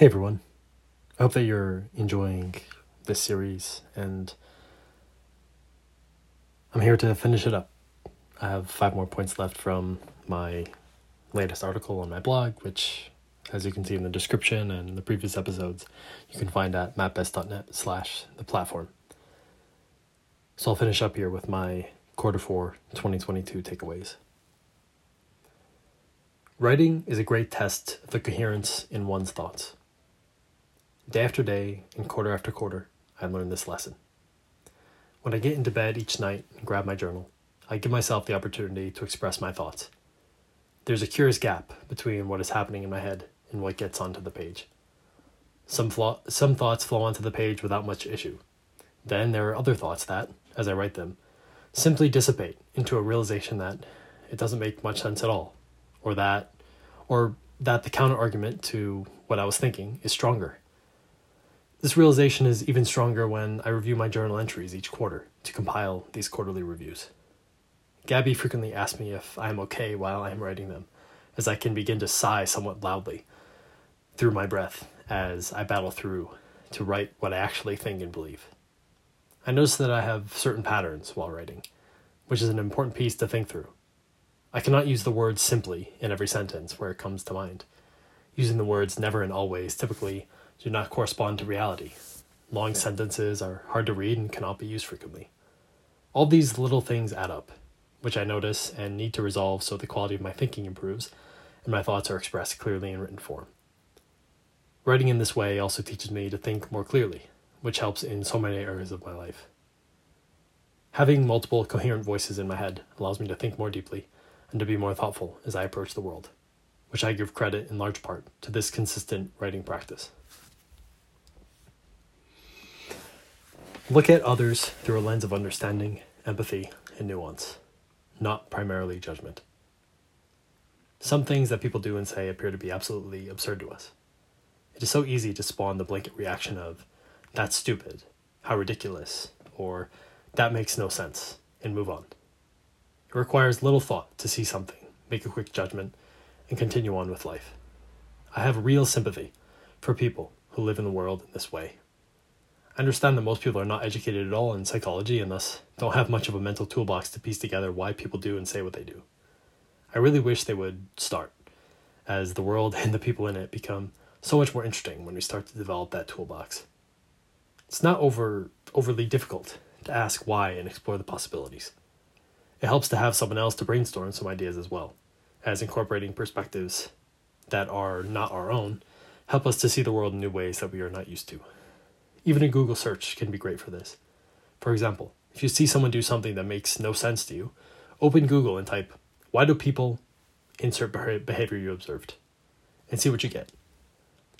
Hey everyone. I hope that you're enjoying this series and I'm here to finish it up. I have five more points left from my latest article on my blog, which as you can see in the description and in the previous episodes, you can find at mattbest.net slash the platform. So I'll finish up here with my quarter four 2022 takeaways. Writing is a great test of the coherence in one's thoughts. Day after day and quarter after quarter, I learned this lesson. When I get into bed each night and grab my journal, I give myself the opportunity to express my thoughts. There's a curious gap between what is happening in my head and what gets onto the page. Some, flaw- some thoughts flow onto the page without much issue. Then there are other thoughts that, as I write them, simply dissipate into a realization that it doesn't make much sense at all, or that, or that the counter argument to what I was thinking is stronger. This realization is even stronger when I review my journal entries each quarter to compile these quarterly reviews. Gabby frequently asks me if I am okay while I am writing them, as I can begin to sigh somewhat loudly through my breath as I battle through to write what I actually think and believe. I notice that I have certain patterns while writing, which is an important piece to think through. I cannot use the words simply in every sentence where it comes to mind. Using the words never and always typically do not correspond to reality. Long sentences are hard to read and cannot be used frequently. All these little things add up, which I notice and need to resolve so the quality of my thinking improves and my thoughts are expressed clearly in written form. Writing in this way also teaches me to think more clearly, which helps in so many areas of my life. Having multiple coherent voices in my head allows me to think more deeply and to be more thoughtful as I approach the world, which I give credit in large part to this consistent writing practice. Look at others through a lens of understanding, empathy, and nuance, not primarily judgment. Some things that people do and say appear to be absolutely absurd to us. It is so easy to spawn the blanket reaction of, that's stupid, how ridiculous, or that makes no sense, and move on. It requires little thought to see something, make a quick judgment, and continue on with life. I have real sympathy for people who live in the world in this way. I understand that most people are not educated at all in psychology and thus don't have much of a mental toolbox to piece together why people do and say what they do. I really wish they would start, as the world and the people in it become so much more interesting when we start to develop that toolbox. It's not over overly difficult to ask why and explore the possibilities. It helps to have someone else to brainstorm some ideas as well, as incorporating perspectives that are not our own help us to see the world in new ways that we are not used to. Even a Google search can be great for this. For example, if you see someone do something that makes no sense to you, open Google and type, Why do people insert behavior you observed? and see what you get.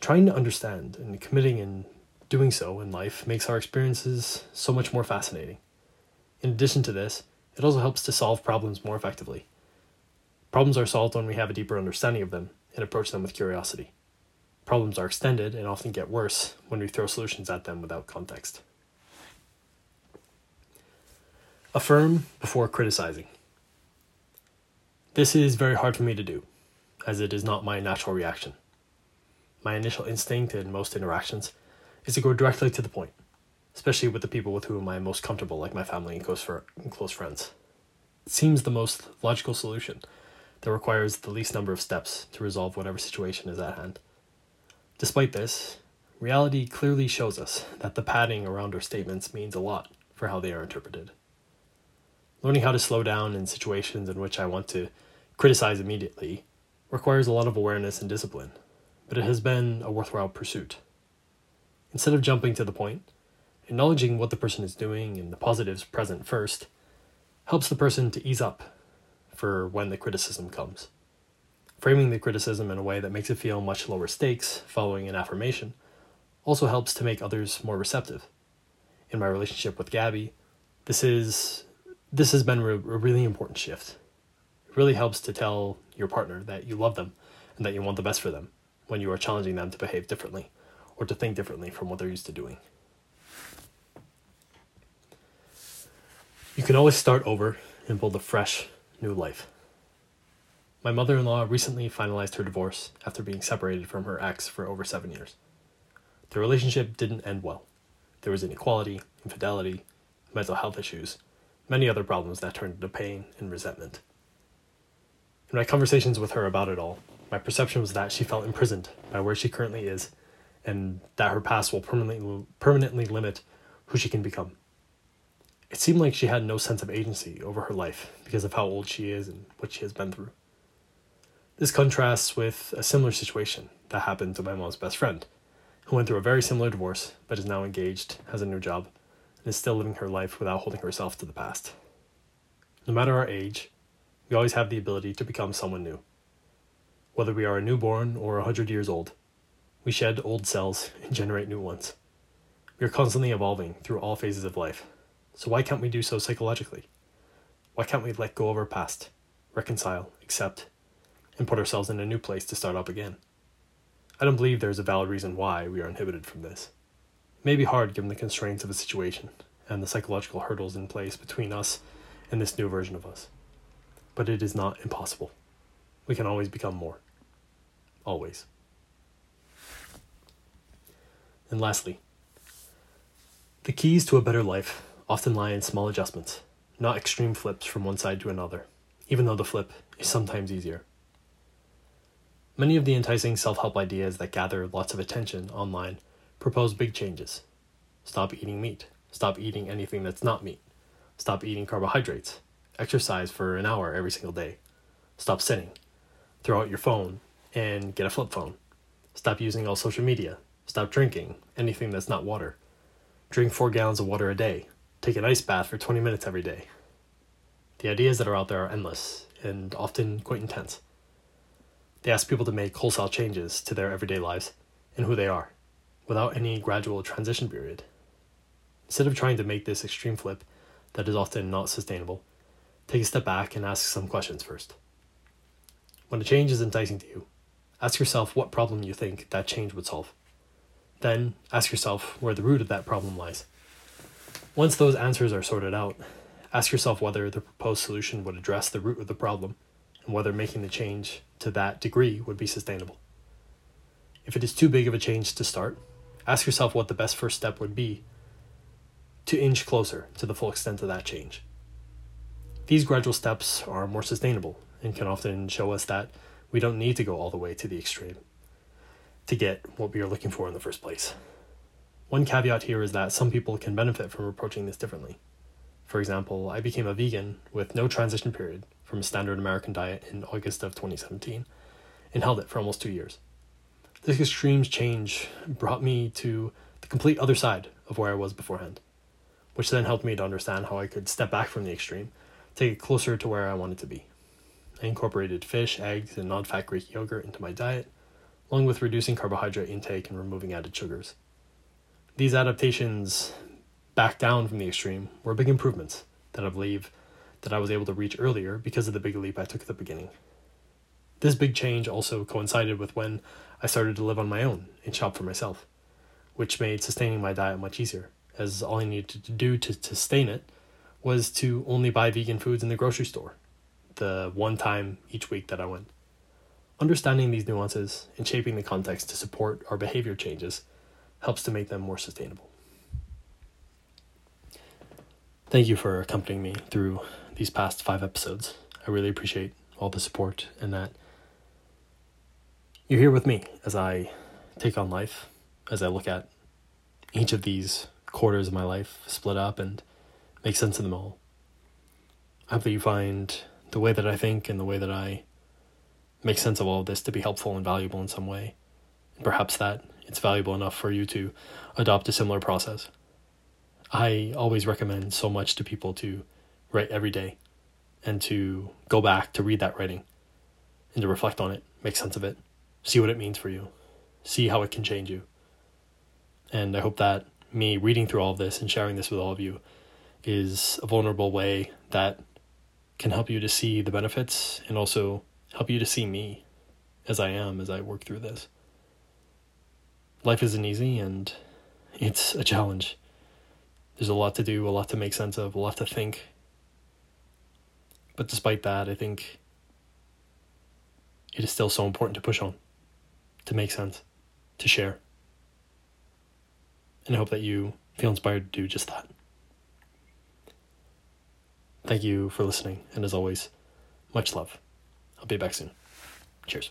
Trying to understand and committing and doing so in life makes our experiences so much more fascinating. In addition to this, it also helps to solve problems more effectively. Problems are solved when we have a deeper understanding of them and approach them with curiosity. Problems are extended and often get worse when we throw solutions at them without context. Affirm before criticizing. This is very hard for me to do, as it is not my natural reaction. My initial instinct in most interactions is to go directly to the point, especially with the people with whom I am most comfortable, like my family and close, and close friends. It seems the most logical solution that requires the least number of steps to resolve whatever situation is at hand. Despite this, reality clearly shows us that the padding around our statements means a lot for how they are interpreted. Learning how to slow down in situations in which I want to criticize immediately requires a lot of awareness and discipline, but it has been a worthwhile pursuit. Instead of jumping to the point, acknowledging what the person is doing and the positives present first helps the person to ease up for when the criticism comes. Framing the criticism in a way that makes it feel much lower stakes following an affirmation also helps to make others more receptive. In my relationship with Gabby, this is this has been a really important shift. It really helps to tell your partner that you love them and that you want the best for them when you are challenging them to behave differently or to think differently from what they're used to doing. You can always start over and build a fresh, new life. My mother in law recently finalized her divorce after being separated from her ex for over seven years. The relationship didn't end well. There was inequality, infidelity, mental health issues, many other problems that turned into pain and resentment. In my conversations with her about it all, my perception was that she felt imprisoned by where she currently is and that her past will permanently, permanently limit who she can become. It seemed like she had no sense of agency over her life because of how old she is and what she has been through. This contrasts with a similar situation that happened to my mom's best friend, who went through a very similar divorce but is now engaged, has a new job, and is still living her life without holding herself to the past. No matter our age, we always have the ability to become someone new. Whether we are a newborn or a hundred years old, we shed old cells and generate new ones. We are constantly evolving through all phases of life, so why can't we do so psychologically? Why can't we let go of our past, reconcile, accept, and put ourselves in a new place to start up again? I don't believe there is a valid reason why we are inhibited from this. It may be hard given the constraints of a situation and the psychological hurdles in place between us and this new version of us. But it is not impossible. We can always become more. Always. And lastly, the keys to a better life often lie in small adjustments, not extreme flips from one side to another, even though the flip is sometimes easier. Many of the enticing self help ideas that gather lots of attention online propose big changes. Stop eating meat. Stop eating anything that's not meat. Stop eating carbohydrates. Exercise for an hour every single day. Stop sitting. Throw out your phone and get a flip phone. Stop using all social media. Stop drinking anything that's not water. Drink four gallons of water a day. Take an ice bath for 20 minutes every day. The ideas that are out there are endless and often quite intense. They ask people to make wholesale changes to their everyday lives and who they are without any gradual transition period. Instead of trying to make this extreme flip that is often not sustainable, take a step back and ask some questions first. When a change is enticing to you, ask yourself what problem you think that change would solve. Then ask yourself where the root of that problem lies. Once those answers are sorted out, ask yourself whether the proposed solution would address the root of the problem and whether making the change to that degree would be sustainable. If it is too big of a change to start, Ask yourself what the best first step would be to inch closer to the full extent of that change. These gradual steps are more sustainable and can often show us that we don't need to go all the way to the extreme to get what we are looking for in the first place. One caveat here is that some people can benefit from approaching this differently. For example, I became a vegan with no transition period from a standard American diet in August of 2017 and held it for almost two years. This extreme change brought me to the complete other side of where I was beforehand, which then helped me to understand how I could step back from the extreme, take it closer to where I wanted to be. I incorporated fish, eggs, and non fat Greek yogurt into my diet, along with reducing carbohydrate intake and removing added sugars. These adaptations back down from the extreme were big improvements that I believe that I was able to reach earlier because of the big leap I took at the beginning. This big change also coincided with when I started to live on my own and shop for myself, which made sustaining my diet much easier, as all I needed to do to sustain it was to only buy vegan foods in the grocery store, the one time each week that I went. Understanding these nuances and shaping the context to support our behavior changes helps to make them more sustainable. Thank you for accompanying me through these past five episodes. I really appreciate all the support and that you're here with me as I take on life, as I look at each of these quarters of my life split up and make sense of them all. I hope that you find the way that I think and the way that I make sense of all of this to be helpful and valuable in some way. And perhaps that it's valuable enough for you to adopt a similar process. I always recommend so much to people to write every day and to go back to read that writing and to reflect on it, make sense of it, see what it means for you, see how it can change you. And I hope that me reading through all of this and sharing this with all of you is a vulnerable way that can help you to see the benefits and also help you to see me as I am as I work through this. Life isn't easy and it's a challenge. There's a lot to do, a lot to make sense of, a lot to think. But despite that, I think it is still so important to push on to make sense, to share. and I hope that you feel inspired to do just that. Thank you for listening, and as always, much love. I'll be back soon. Cheers.